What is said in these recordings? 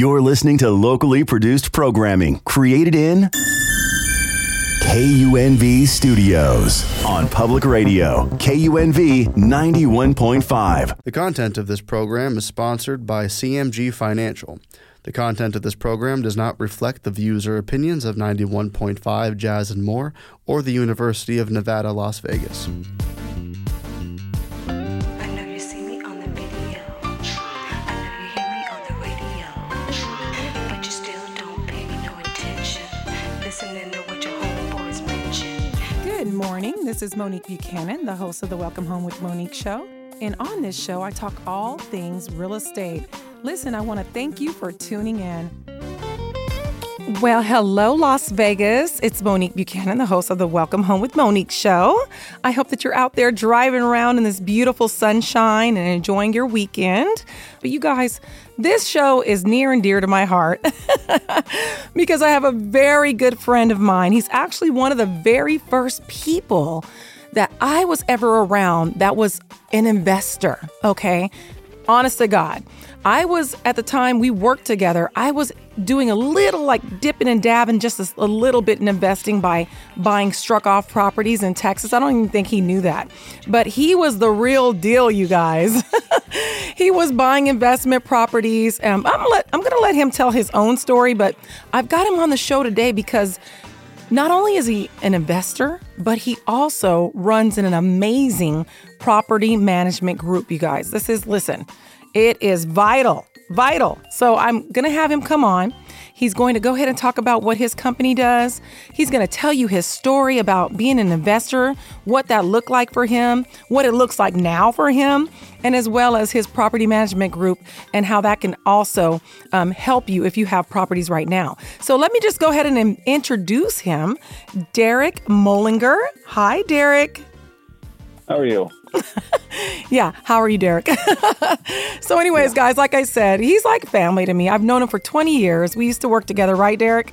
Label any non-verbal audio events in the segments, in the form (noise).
You're listening to locally produced programming created in KUNV Studios on public radio, KUNV 91.5. The content of this program is sponsored by CMG Financial. The content of this program does not reflect the views or opinions of 91.5 Jazz and More or the University of Nevada, Las Vegas. Morning. This is Monique Buchanan, the host of the Welcome Home with Monique show. And on this show, I talk all things real estate. Listen, I want to thank you for tuning in. Well, hello, Las Vegas. It's Monique Buchanan, the host of the Welcome Home with Monique show. I hope that you're out there driving around in this beautiful sunshine and enjoying your weekend. But you guys, this show is near and dear to my heart (laughs) because I have a very good friend of mine. He's actually one of the very first people that I was ever around that was an investor, okay? Honest to God. I was, at the time we worked together, I was doing a little like dipping and dabbing just a, a little bit in investing by buying struck off properties in Texas. I don't even think he knew that. But he was the real deal, you guys. (laughs) he was buying investment properties. Um, I'm, let, I'm going to let him tell his own story, but I've got him on the show today because not only is he an investor, but he also runs an amazing property management group, you guys. This is, listen, it is vital, vital. So I'm going to have him come on. He's going to go ahead and talk about what his company does. He's going to tell you his story about being an investor, what that looked like for him, what it looks like now for him, and as well as his property management group and how that can also um, help you if you have properties right now. So let me just go ahead and introduce him, Derek Mullingar. Hi, Derek. How are you? (laughs) Yeah, how are you, Derek? (laughs) so, anyways, guys, like I said, he's like family to me. I've known him for 20 years. We used to work together, right, Derek?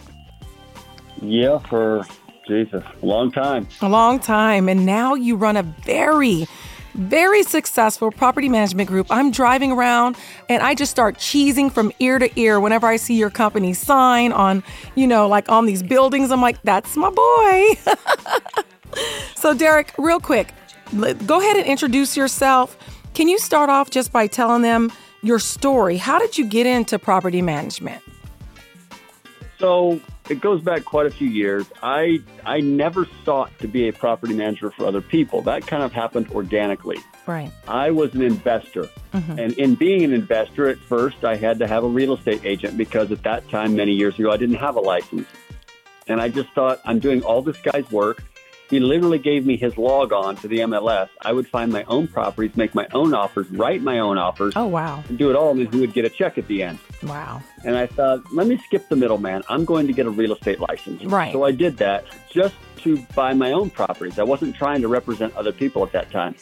Yeah, for Jesus, a long time. A long time. And now you run a very, very successful property management group. I'm driving around and I just start cheesing from ear to ear whenever I see your company sign on, you know, like on these buildings. I'm like, that's my boy. (laughs) so, Derek, real quick, go ahead and introduce yourself. Can you start off just by telling them your story? How did you get into property management? So it goes back quite a few years. I I never sought to be a property manager for other people. That kind of happened organically. Right. I was an investor. Mm-hmm. And in being an investor, at first, I had to have a real estate agent because at that time, many years ago, I didn't have a license. And I just thought, I'm doing all this guy's work. He literally gave me his log on to the MLS. I would find my own properties, make my own offers, write my own offers, Oh, wow. and do it all, and then he would get a check at the end. Wow. And I thought, let me skip the middleman. I'm going to get a real estate license. Right. So I did that just to buy my own properties. I wasn't trying to represent other people at that time.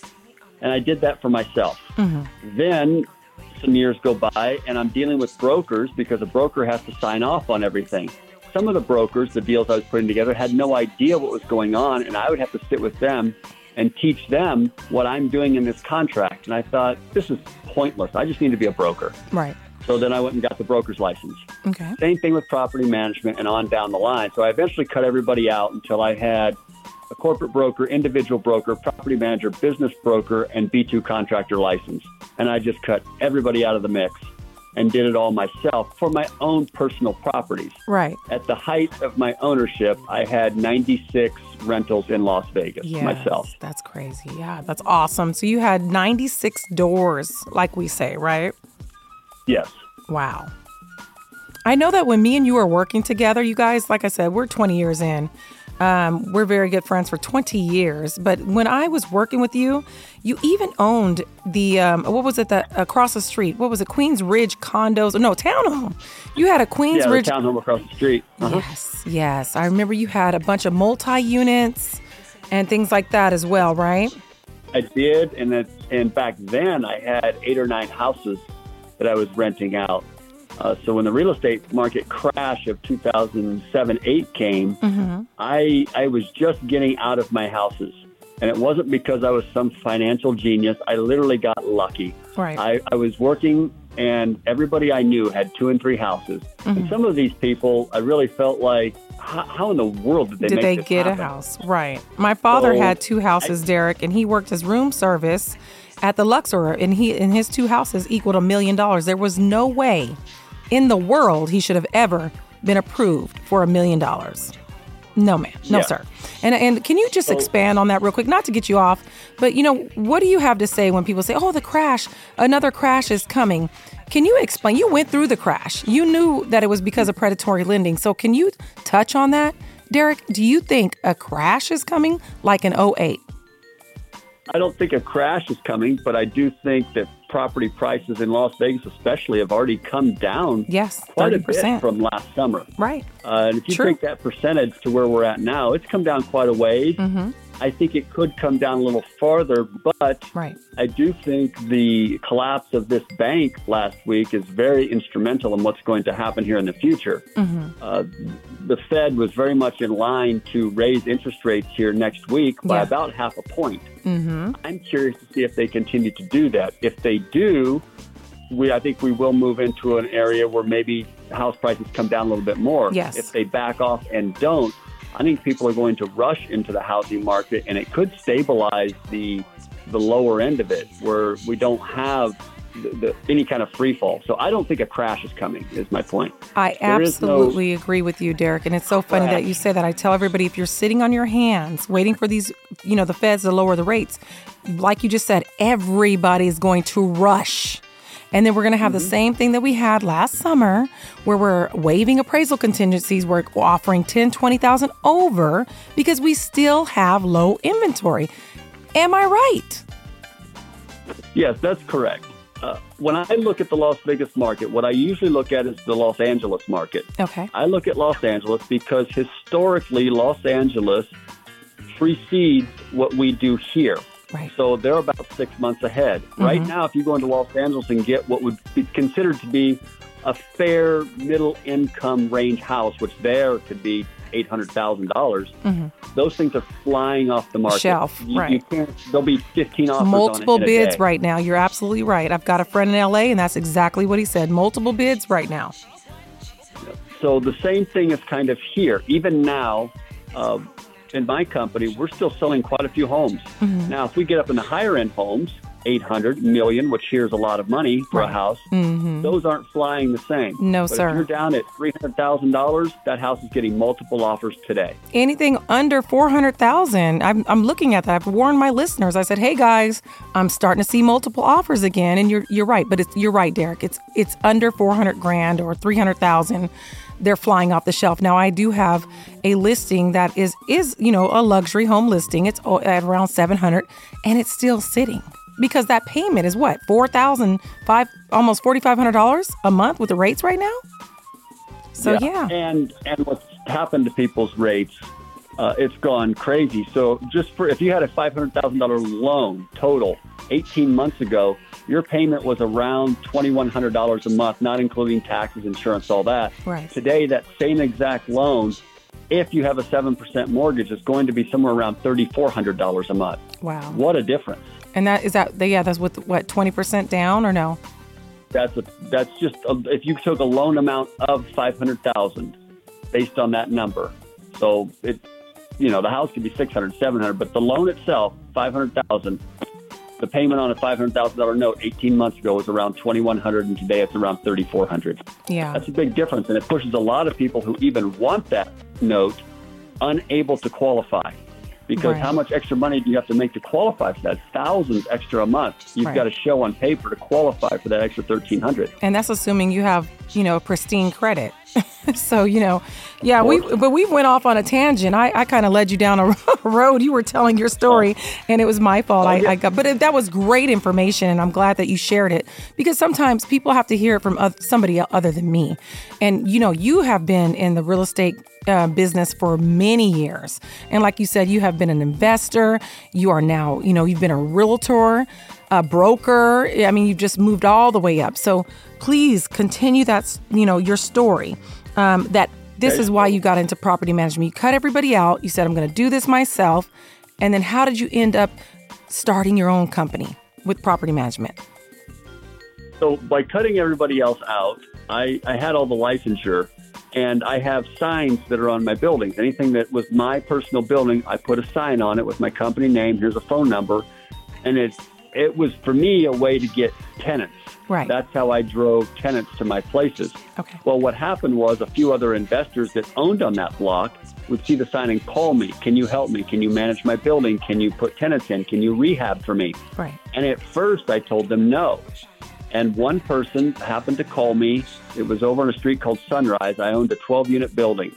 And I did that for myself. Mm-hmm. Then some years go by, and I'm dealing with brokers because a broker has to sign off on everything. Some of the brokers, the deals I was putting together, had no idea what was going on, and I would have to sit with them and teach them what I'm doing in this contract. And I thought, this is pointless. I just need to be a broker. Right. So then I went and got the broker's license. Okay. Same thing with property management and on down the line. So I eventually cut everybody out until I had a corporate broker, individual broker, property manager, business broker, and B2 contractor license. And I just cut everybody out of the mix and did it all myself for my own personal properties. Right. At the height of my ownership, I had 96 rentals in Las Vegas Yes, myself. That's crazy. Yeah, that's awesome. So you had 96 doors, like we say, right? Yes. Wow. I know that when me and you are working together, you guys, like I said, we're 20 years in. Um, we're very good friends for 20 years. But when I was working with you, you even owned the, um, what was it, that across the street? What was it? Queens Ridge condos? No, townhome. You had a Queens Yeah, Ridge. townhome across the street. Uh-huh. Yes, yes. I remember you had a bunch of multi units and things like that as well, right? I did, and it, and back then I had eight or nine houses that I was renting out. Uh, so when the real estate market crash of 2007 8 came, I I was just getting out of my houses, and it wasn't because I was some financial genius. I literally got lucky. Right. I, I was working and everybody I knew had two and three houses. Mm-hmm. And some of these people, I really felt like, how, how in the world did they Did they get a house? Right. My father So, had two houses, Derek, and he worked as room service at the Luxor, and he and his two houses equaled a million dollars. There was no way in the world he should have ever been approved for a million dollars. No, ma'am. No, Yeah. sir. And and can you just expand on that real quick? Not to get you off, but you know, what do you have to say when people say, "Oh, the crash, another crash is coming"? Can you explain? You went through the crash. You knew that it was because of predatory lending. So can you touch on that? Derek, do you think a crash is coming like an 08? I don't think a crash is coming, but I do think that property prices in Las Vegas, especially, have already come down Yes, quite a 30%. bit from last summer. Right. Uh, and if you True. take that percentage to where we're at now, it's come down quite a ways. Mm-hmm. I think it could come down a little farther, but Right. I do think the collapse of this bank last week is very instrumental in what's going to happen here in the future. Mm-hmm. Uh, the Fed was very much in line to raise interest rates here next week by Yeah. about half a point. Mm-hmm. I'm curious to see if they continue to do that. If they do, we I think we will move into an area where maybe house prices come down a little bit more. Yes. If they back off and don't, I think people are going to rush into the housing market, and it could stabilize the the lower end of it, where we don't have the, the, any kind of free fall. So I don't think a crash is coming. Is my point. I There is no- absolutely agree with you, Derek. And it's so funny that you say that. I tell everybody if you're sitting on your hands waiting for these, you know, the feds to lower the rates, like you just said, everybody's going to rush. And then we're going to have the same thing that we had last summer where we're waiving appraisal contingencies. We're offering 10, 20,000 over because we still have low inventory. Am I right? Yes, that's correct. Uh, when I look at the Las Vegas market, what I usually look at is the Los Angeles market. Okay. I look at Los Angeles because historically, Los Angeles precedes what we do here. Right. So they're about six months ahead. Right now, if you go into Los Angeles and get what would be considered to be a fair middle income range house, which there could be eight hundred thousand dollars, those things are flying off the market. Shelf, You, right. you can't. There'll be fifteen offers Multiple on it in a bids right now. You're absolutely right. I've got a friend in LA, and that's exactly what he said. Multiple bids right now. So the same thing is kind of here. Even now, uh, in my company, we're still selling quite a few homes. Mm-hmm. Now, if we get up in the higher end homes, 800 million, which here's a lot of money for a house, those aren't flying the same. Mm-hmm. No, but sir. If you're down at $300,000, that house is getting multiple offers today. anything under 400,000. I'm, I'm looking at that. I've warned my listeners. I said, "Hey guys, I'm starting to see multiple offers again." And you're you're right, but it's you're right, Derek. It's it's under 400 grand or 300,000. They're flying off the shelf. Now I do have a listing that is is, you know, a luxury home listing. It's at around 700 and it's still sitting. Because that payment is what? 4,000 five almost $4,500 a month with the rates right now? So yeah. And and what's happened to people's rates, uh, it's gone crazy. So just for if you had a five hundred thousand dollar loan total eighteen months ago, your payment was around twenty one hundred dollars a month, not including taxes, insurance, all that. Right. Today, that same exact loan, if you have a seven percent mortgage, is going to be somewhere around thirty four hundred dollars a month. Wow. What a difference! And that is that yeah, that's with what twenty percent down or no? That's a, that's just a, if you took a loan amount of five hundred thousand, based on that number. So it, you know, the house could be 600, 700, but the loan itself, five hundred thousand. The payment on a five hundred thousand dollar note eighteen months ago was around twenty one hundred, and today it's around thirty four hundred. Yeah. That's a big difference, and it pushes a lot of people who even want that note unable to qualify. Because Right. how much extra money do you have to make to qualify for that? Thousands extra a month. You've Right. got to show on paper to qualify for that extra thirteen hundred. And that's assuming you have, you know, pristine credit. (laughs) so, you know, yeah, we but we went off on a tangent. I, I kind of led you down a (laughs) road. You were telling your story, and it was my fault. I, yeah. I got, but it, that was great information, and I'm glad that you shared it because sometimes people have to hear it from somebody other than me. And you know, you have been in the real estate uh, business for many years, and like you said, you have been an investor. You are now, you know, you've been a realtor a broker. I mean, you've just moved all the way up. So please continue that, you know, your story. Um, that this is why you got into property management. You cut everybody out. You said, I'm going to do this myself. And then how did you end up starting your own company with property management? So by cutting everybody else out, I, I had all the licensure and I have signs that are on my buildings. Anything that was my personal building, I put a sign on it with my company name. Here's a phone number. And it, it was for me a way to get tenants. Right. That's how I drove tenants to my places. Okay. Well, what happened was a few other investors that owned on that block would see the sign and call me. Can you help me? Can you manage my building? Can you put tenants in? Can you rehab for me? Right. And at first, I told them no. And one person happened to call me. It was over on a street called Sunrise. I owned a 12 unit building.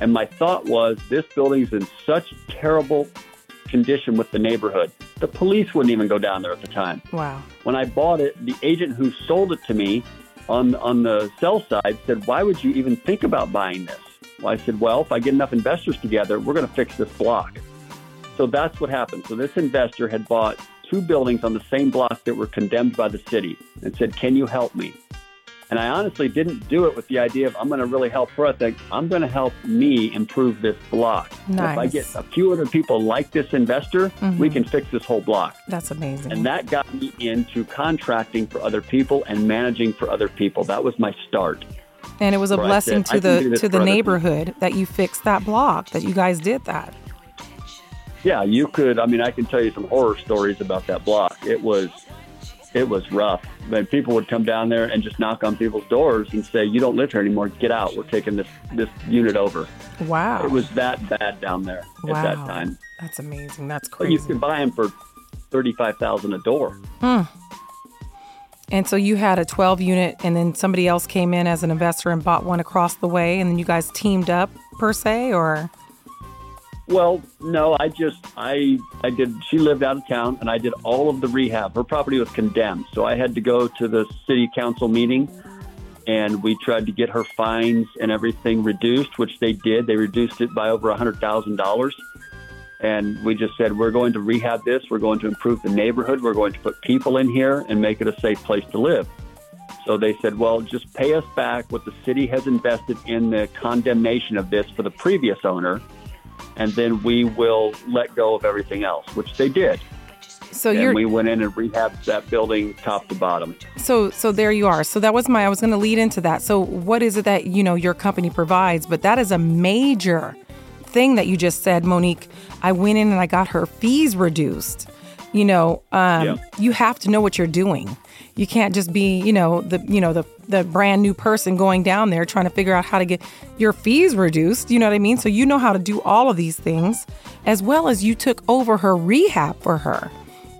And my thought was this building's in such terrible condition with the neighborhood. The police wouldn't even go down there at the time. Wow. When I bought it, the agent who sold it to me on, on the sell side said, Why would you even think about buying this? Well, I said, Well, if I get enough investors together, we're going to fix this block. So that's what happened. So this investor had bought two buildings on the same block that were condemned by the city and said, Can you help me? And I honestly didn't do it with the idea of I'm going to really help her. I think I'm going to help me improve this block. And If I get a few other people like this investor, we mm-hmm. can fix this whole block. That's amazing. And that got me into contracting for other people and managing for other people. That was my start. And it was a blessing I to the to the neighborhood that you fixed that block, that you guys did that. Yeah, you could. I mean, I can tell you some horror stories about that block. It was, it was rough. But people would come down there and just knock on people's doors and say, "You don't live here anymore. Get out. We're taking this this unit over." Wow. It was that bad down there wow. at that time. That's amazing. That's But you crazy. could buy them for thirty-five thousand a door. Hmm. And so you had a 12 unit, and then somebody else came in as an investor and bought one across the way, and then you guys teamed up per se, or Well, no, I just I I did. She lived out of town, and I did all of the rehab. Her property was condemned, so I had to go to the city council meeting, and we tried to get her fines and everything reduced, which they did. They reduced it by over a hundred thousand dollars, and we just said we're going to rehab this. We're going to improve the neighborhood. We're going to put people in here and make it a safe place to live. So they said, well, just pay us back what the city has invested in the condemnation of this for the previous owner and then we will let go of everything else, which they did. so you're we went in and rehabbed that building top to bottom. so so there you are. So that was my I was going to lead into that. So what is it that you know your company provides? But that is a major thing that you just said, Monique. I went in and I got her fees reduced. You know, um, Yeah. you have to know what you're doing. You can't just be, you know, the you know the the brand new person going down there trying to figure out how to get your fees reduced. You know what I mean? So you know how to do all of these things, as well as you took over her rehab for her.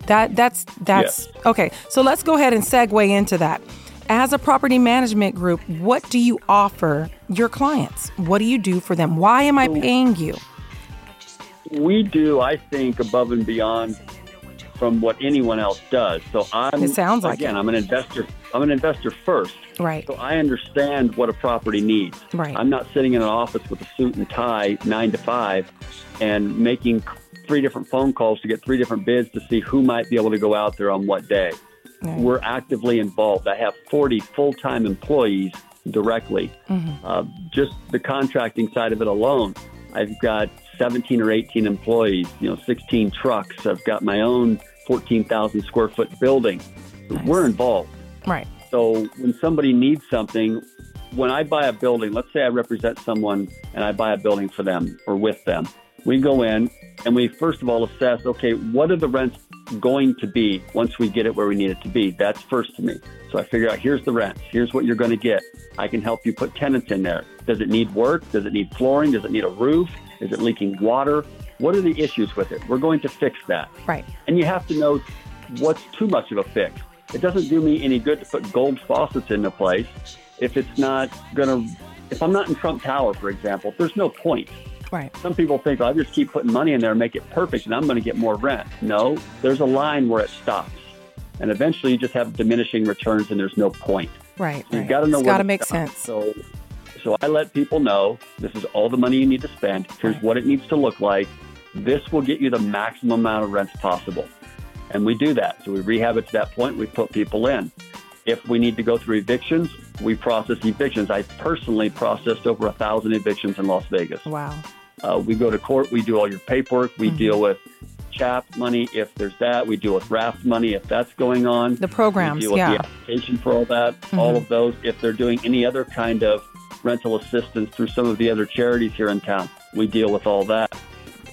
That that's that's Yes. okay. So let's go ahead and segue into that. As a property management group, what do you offer your clients? What do you do for them? Why am I paying you? We do, I think, above and beyond from what anyone else does. So I'm It sounds like again, it. I'm an investor. I'm an investor first. Right. So I understand what a property needs. Right. I'm not sitting in an office with a suit and tie, nine to five, and making three different phone calls to get three different bids to see who might be able to go out there on what day. Right. We're actively involved. I have 40 full time employees directly. Mm-hmm. Uh, just the contracting side of it alone, I've got 17 or 18 employees, you know, 16 trucks. I've got my own 14,000 square foot building. Nice. We're involved. Right. So when somebody needs something, when I buy a building, let's say I represent someone and I buy a building for them or with them, we go in and we first of all assess, okay, what are the rents going to be once we get it where we need it to be? That's first to me. So I figure out here's the rents, here's what you're going to get. I can help you put tenants in there. Does it need work? Does it need flooring? Does it need a roof? Is it leaking water? What are the issues with it? We're going to fix that. Right. And you have to know what's too much of a fix. It doesn't do me any good to put gold faucets into place if it's not going to, if I'm not in Trump Tower, for example, there's no point. Right. Some people think, oh, I just keep putting money in there and make it perfect and I'm going to get more rent. No, there's a line where it stops. And eventually you just have diminishing returns and there's no point. Right. So right. you've got to know got to make stop. sense. So, so I let people know this is all the money you need to spend. Here's Right. what it needs to look like. This will get you the maximum amount of rents possible. And we do that. So we rehab it to that point. We put people in. If we need to go through evictions, we process evictions. I personally processed over a thousand evictions in Las Vegas. Wow. Uh, we go to court. We do all your paperwork. We deal with CHAP money if there's that. We deal with RAFT money if that's going on. The programs, we deal with yeah. the application for all that. All of those. If they're doing any other kind of rental assistance through some of the other charities here in town, we deal with all that.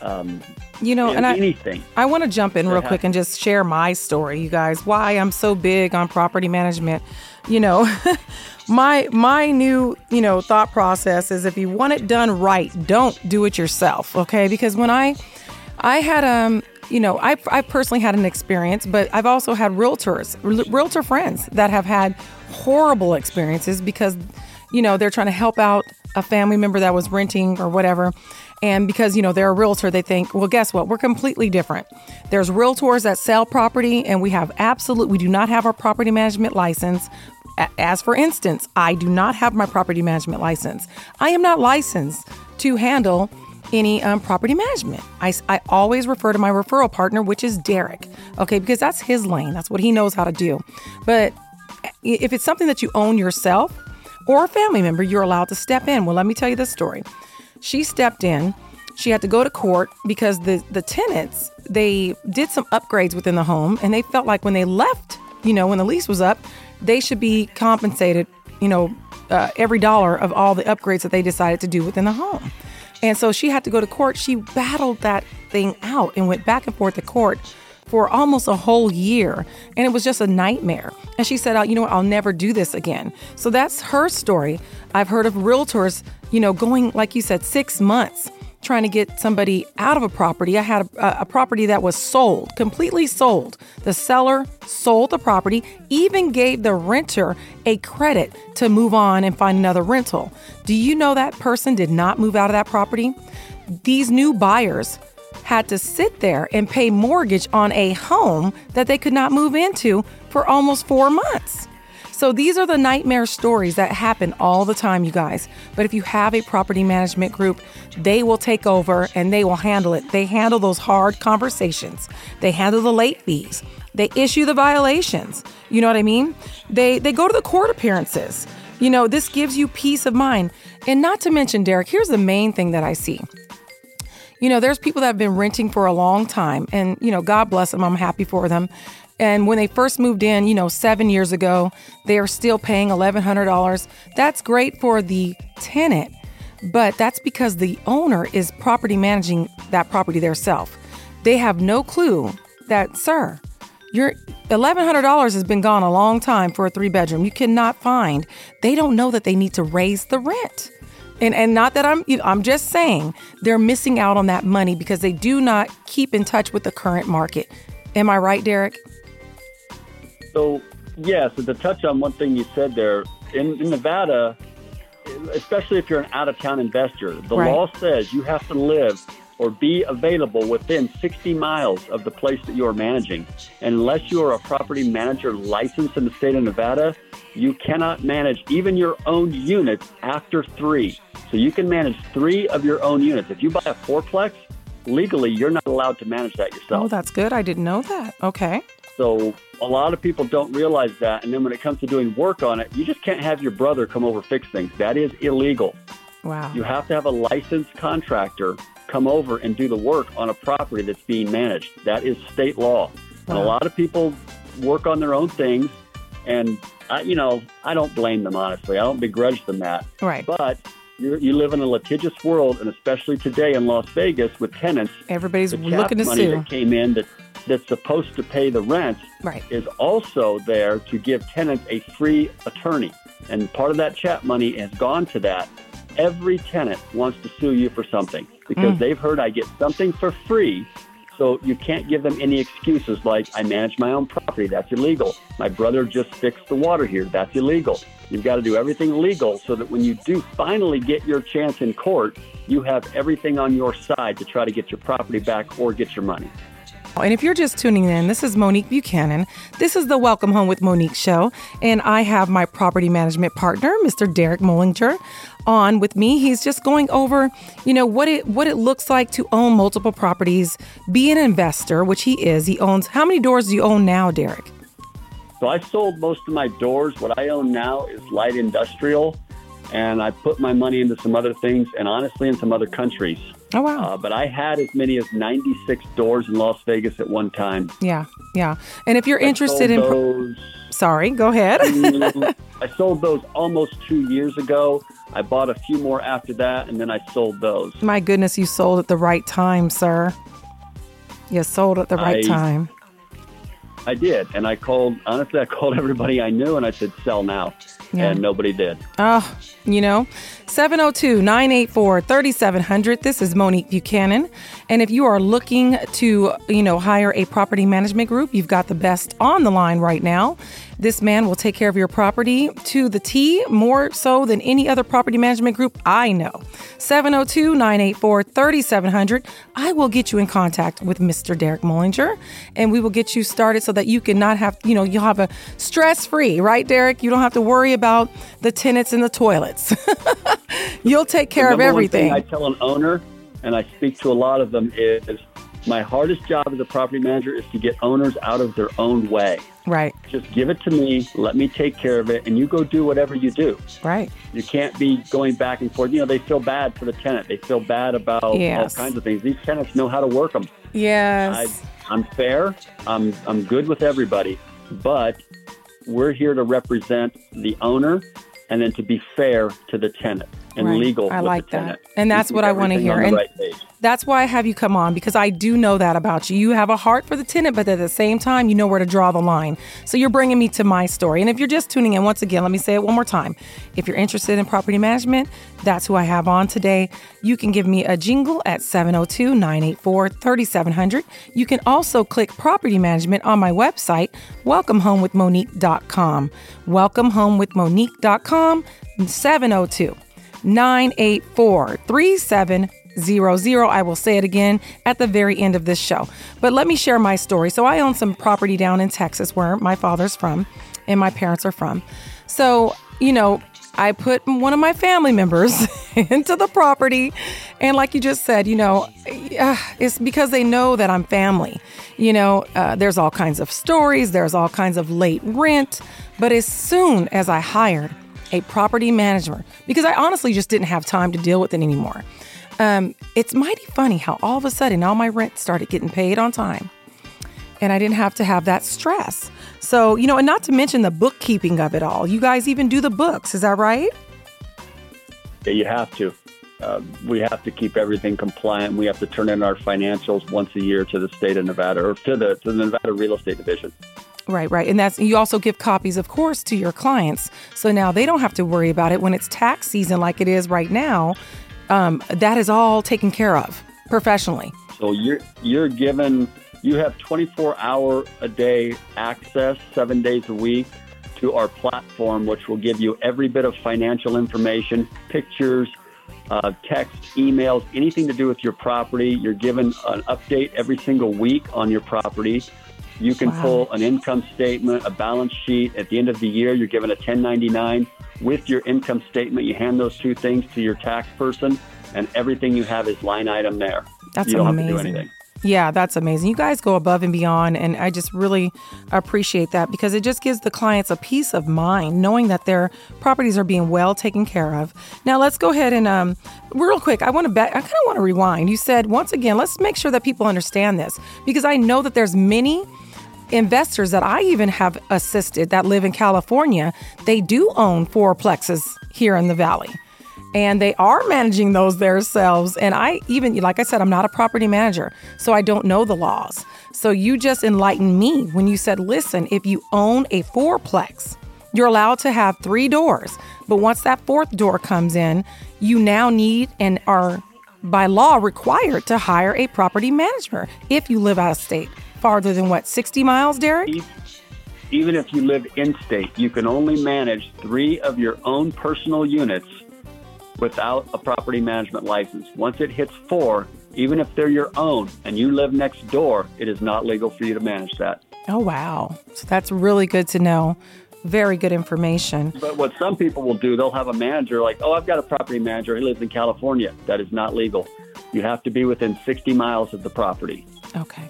Um, You know, and I, anything. I want to jump in real quick and just share my story, you guys. Why I'm so big on property management. You know, (laughs) my my new you know thought process is if you want it done right, don't do it yourself. Okay, because when I I had um you know I I personally had an experience, but I've also had realtors, realtor friends that have had horrible experiences because you know they're trying to help out a family member that was renting or whatever. And because, you know, they're a realtor, they think, well, guess what? We're completely different. There's realtors that sell property, and we have absolute, we do not have our property management license. As for instance, I do not have my property management license. I am not licensed to handle any um, property management. I always refer to my referral partner, which is Derek, okay, because that's his lane. That's what he knows how to do. But if it's something that you own yourself or a family member, you're allowed to step in. Well, let me tell you this story. She stepped in. She had to go to court because the the tenants they did some upgrades within the home, and they felt like when they left, you know, when the lease was up, they should be compensated, you know, uh, every dollar of all the upgrades that they decided to do within the home. And so she had to go to court. She battled that thing out and went back and forth to court for almost a whole year. And it was just a nightmare. And she said, oh, you know what, I'll never do this again. So that's her story. I've heard of realtors, you know, going, like you said, six months trying to get somebody out of a property. I had a, a property that was sold, completely sold. The seller sold the property, even gave the renter a credit to move on and find another rental. Do you know that person did not move out of that property? These new buyers had to sit there and pay mortgage on a home that they could not move into for almost four months. So these are the nightmare stories that happen all the time, you guys. But if you have a property management group, they will take over and they will handle it. They handle those hard conversations. They handle the late fees. They issue the violations. You know what I mean? They they go to the court appearances. You know, this gives you peace of mind. And not to mention, Derek, here's the main thing that I see you know, there's people that have been renting for a long time, and you know, God bless them. I'm happy for them. And when they first moved in, you know, seven years ago, they are still paying $1,100. That's great for the tenant, but that's because the owner is property managing that property themselves. They have no clue that, sir, your $1,100 has been gone a long time for a three bedroom. You cannot find. They don't know that they need to raise the rent. And and not that I'm I'm just saying they're missing out on that money because they do not keep in touch with the current market. Am I right, Derek? So, yeah, so to touch on one thing you said there, in, in Nevada, especially if you're an out of town investor, the Right. law says you have to live or be available within 60 miles of the place that you are managing. Unless you are a property manager licensed in the state of Nevada, you cannot manage even your own units after three. So you can manage three of your own units. If you buy a fourplex, legally, you're not allowed to manage that yourself. Oh, that's good. I didn't know that. Okay. So a lot of people don't realize that. And then when it comes to doing work on it, you just can't have your brother come over fix things. That is illegal. Wow. You have to have a licensed contractor come over and do the work on a property that's being managed. That is state law. And a lot of people work on their own things. And, I, you know, I don't blame them, honestly. I don't begrudge them that. Right. But you you live in a litigious world, and especially today in Las Vegas with tenants, Everybody's looking to money sue. that came in that that's supposed to pay the rent Right. is also there to give tenants a free attorney. And part of that CHAP money has gone to that. Every tenant wants to sue you for something because Mm. they've heard I get something for free. So you can't give them any excuses like I manage my own property, that's illegal. My brother just fixed the water here, that's illegal. You've got to do everything legal so that when you do finally get your chance in court, you have everything on your side to try to get your property back or get your money. And if you're just tuning in, this is Monique Buchanan. This is the Welcome Home with Monique show. And I have my property management partner, Mr. Derek Mullingar, on with me. He's just going over, you know, what it what it looks like to own multiple properties, be an investor, which he is. He owns how many doors do you own now, Derek? So I sold most of my doors. What I own now is light industrial, and I put my money into some other things, and honestly, in some other countries. Oh wow. Uh, but I had as many as 96 doors in Las Vegas at one time. yeah, yeah. And if you're interested in, pro- those. sorry, go ahead. (laughs) I sold those almost two years ago. I bought a few more after that, and then I sold those. My goodness, you sold at the right time, sir. You sold at the right I- time. I did, and I called. Honestly, I (laughs) called everybody I knew, and I said, "Sell now," Yeah. and nobody did. Oh, you know, 702 984 3700. This is Monique Buchanan. And if you are looking to, you know, hire a property management group, you've got the best on the line right now. This man will take care of your property to the T more so than any other property management group I know. 702 984 3700. I will get you in contact with Mr. Derek Mullingar and we will get you started so that you can not have, you know, you'll have a stress free, right, Derek? You don't have to worry about the tenants and the toilets. (laughs) You'll take care of Number one thing everything. I tell an owner, and I speak to a lot of them, is my hardest job as a property manager is to get owners out of their own way. Right, Just give it to me, let me take care of it, and you go do whatever you do. right. You can't be going back and forth. You know, they feel bad for the tenant. They feel bad about Yes. all kinds of things. These tenants know how to work them. I, Yes. I'm fair. I'm I'm good with everybody, but we're here to represent the owner, and then to be fair to the tenant and Right. legal. I with like the that. And that's what I wanna hear. And- right. That's why I have you come on because I do know that about you. You have a heart for the tenant, but at the same time, you know where to draw the line. So you're bringing me to my story. And if you're just tuning in, once again, let me say it one more time. If you're interested in property management, that's who I have on today. You can give me a jingle at 702 984 3700. You can also click property management on my website, welcomehomewithmonique.com. Welcomehomewithmonique.com, 702 984 3700. I will say it again at the very end of this show. But let me share my story. So, I own some property down in Texas where my father's from and my parents are from. So, you know, I put one of my family members (laughs) into the property. And like you just said, you know, uh, it's because they know that I'm family. You know, uh, there's all kinds of stories, there's all kinds of late rent. But as soon as I hired a property manager, because I honestly just didn't have time to deal with it anymore, um, it's mighty funny how all of a sudden all my rent started getting paid on time and I didn't have to have that stress. So, you know, and not to mention the bookkeeping of it all. You guys even do the books, is that right? Yeah, you have to. Uh, we have to keep everything compliant. We have to turn in our financials once a year to the state of Nevada or to the to the Nevada Real Estate Division. Right, right. And that's you also give copies, of course, to your clients. So now they don't have to worry about it when it's tax season like it is right now. Um, that is all taken care of professionally. So you're you're given you have 24 hour a day access, seven days a week, to our platform, which will give you every bit of financial information, pictures, uh, text, emails, anything to do with your property. You're given an update every single week on your property. You can Wow. pull an income statement, a balance sheet. At the end of the year, you're given a 1099 with your income statement. You hand those two things to your tax person, and everything you have is line item there. That's you don't amazing. have to do anything. Yeah, that's amazing. You guys go above and beyond, and I just really appreciate that because it just gives the clients a peace of mind knowing that their properties are being well taken care of. Now, let's go ahead and um, real quick. I want to back. I kind of want to rewind. You said once again, let's make sure that people understand this because I know that there's many investors that I even have assisted that live in California. They do own fourplexes here in the valley and they are managing those themselves. And I even, like I said, I'm not a property manager, so I don't know the laws. So you just enlightened me when you said, listen, if you own a fourplex, you're allowed to have three doors. But once that fourth door comes in, you now need and are by law required to hire a property manager if you live out of state. Farther than what, 60 miles, Derek? even if you live in state, you can only manage three of your own personal units without a property management license. Once it hits four, even if they're your own and you live next door, it is not legal for you to manage that. Oh, wow. So that's really good to know. Very good information. But what some people will do, they'll have a manager like, oh, I've got a property manager. He lives in California. That is not legal. You have to be within 60 miles of the property. Okay.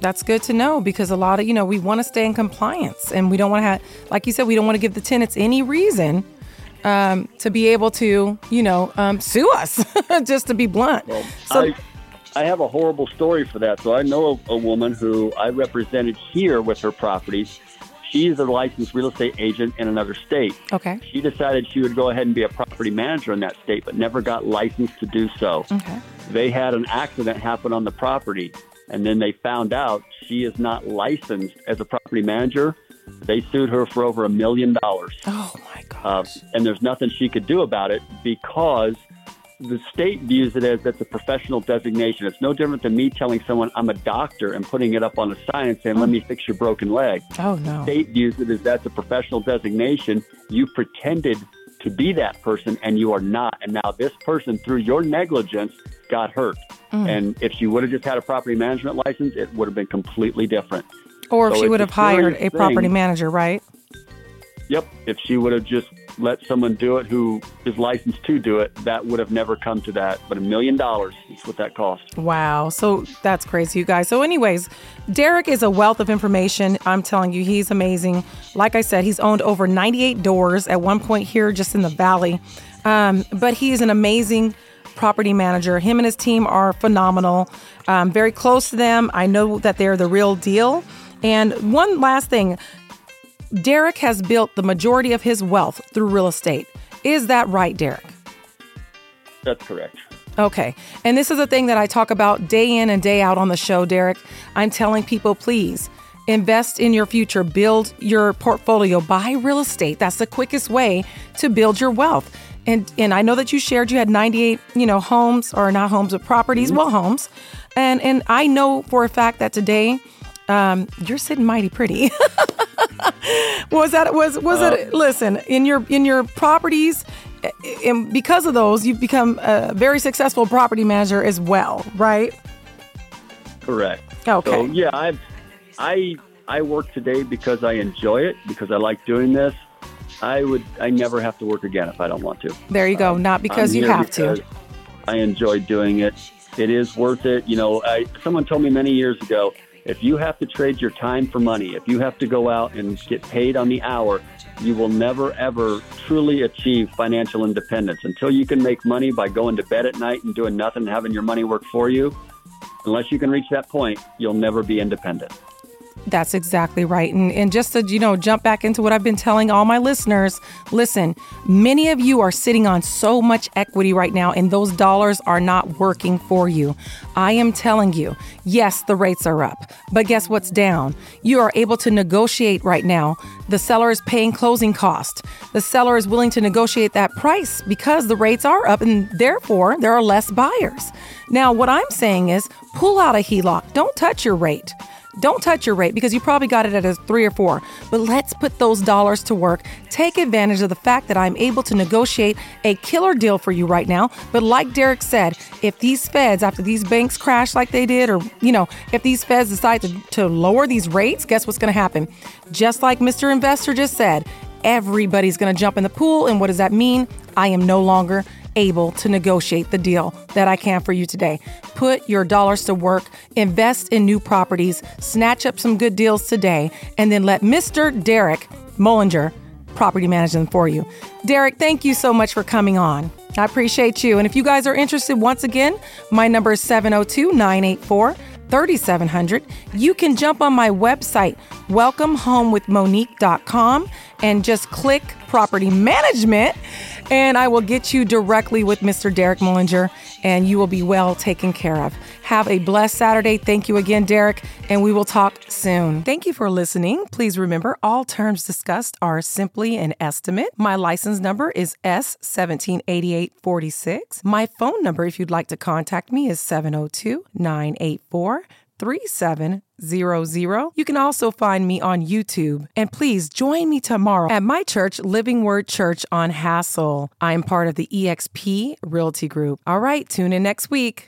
That's good to know because a lot of, you know, we want to stay in compliance and we don't want to have, like you said, we don't want to give the tenants any reason um, to be able to, you know, um, sue us, (laughs) just to be blunt. so, I, I have a horrible story for that. So I know a, a woman who I represented here with her properties. She's a licensed real estate agent in another state. okay. She decided she would go ahead and be a property manager in that state, but never got licensed to do so. Okay. They had an accident happen on the property, and then they found out she is not licensed as a property manager. They sued her for over a million dollars. Oh my Uh, gosh. and there's nothing she could do about it because the state views it as that's a professional designation. It's no different than me telling someone I'm a doctor and putting it up on a sign and saying, "Let me fix your broken leg." oh no. State views it as that's a professional designation. You pretended to be that person and you are not. And now this person, through your negligence, got hurt. Mm. And if she would have just had a property management license, it would have been completely different. Or if so she would have hired a property manager, right? Yep. If she would have just let someone do it who is licensed to do it, that would have never come to that. But a million dollars is what that cost. Wow. So that's crazy, you guys. So, anyways, Derek is a wealth of information. I'm telling you, he's amazing. Like I said, he's owned over 98 doors at one point here just in the valley. Um, but he is an amazing property manager. Him and his team are phenomenal. Um, very close to them. I know that they're the real deal. And one last thing Derek has built the majority of his wealth through real estate. Is that right, Derek? That's correct. Okay. And this is a thing that I talk about day in and day out on the show, Derek. I'm telling people, please invest in your future, build your portfolio, buy real estate. That's the quickest way to build your wealth. And and I know that you shared you had 98, you know, homes or not homes but properties, well homes. And and I know for a fact that today um, you're sitting mighty pretty. (laughs) was that was was it um, listen in your in your properties eh, and because of those you've become a very successful property manager as well right Correct. Okay. So yeah, I I I work today because I enjoy it because I like doing this. I would I never have to work again if I don't want to. there you go um, not because I'm you have to I enjoy doing it. It is worth it. You know, I, someone told me many years ago, if you have to trade your time for money, if you have to go out and get paid on the hour, you will never ever truly achieve financial independence until you can make money by going to bed at night and doing nothing and having your money work for you. Unless you can reach that point, you'll never be independent. That's exactly right. And, and just to, you know, jump back into what I've been telling all my listeners listen, many of you are sitting on so much equity right now, and those dollars are not working for you. I am telling you, yes, the rates are up, but guess what's down? You are able to negotiate right now. The seller is paying closing cost. The seller is willing to negotiate that price because the rates are up, and therefore there are less buyers. Now, what I'm saying is pull out a HELOC, don't touch your rate. Don't touch your rate because you probably got it at a three or four. But let's put those dollars to work. Take advantage of the fact that I'm able to negotiate a killer deal for you right now. But like Derek said, if these feds, after these banks crash like they did, or, you know, if these feds decide to, to lower these rates, guess what's going to happen? Just like Mr. Investor just said, everybody's going to jump in the pool. And what does that mean? I am no longer able to negotiate the deal that I can for you today. Put your dollars to work, invest in new properties, snatch up some good deals today, and then let Mr. Derek Mullingar property manage them for you. Derek, thank you so much for coming on. I appreciate you. And if you guys are interested, once again, my number is 702 984 3700. You can jump on my website, welcomehomewithmonique.com, and just click property management, and I will get you directly with Mr. Derek Mullingar, and you will be well taken care of. Have a blessed Saturday. Thank you again, Derek, and we will talk soon. Thank you for listening. Please remember all terms discussed are simply an estimate. My license number is S178846. My phone number, if you'd like to contact me, is 702 984 3700. You can also find me on YouTube. And please join me tomorrow at my church, Living Word Church on Hassel. I am part of the EXP Realty Group. All right, tune in next week.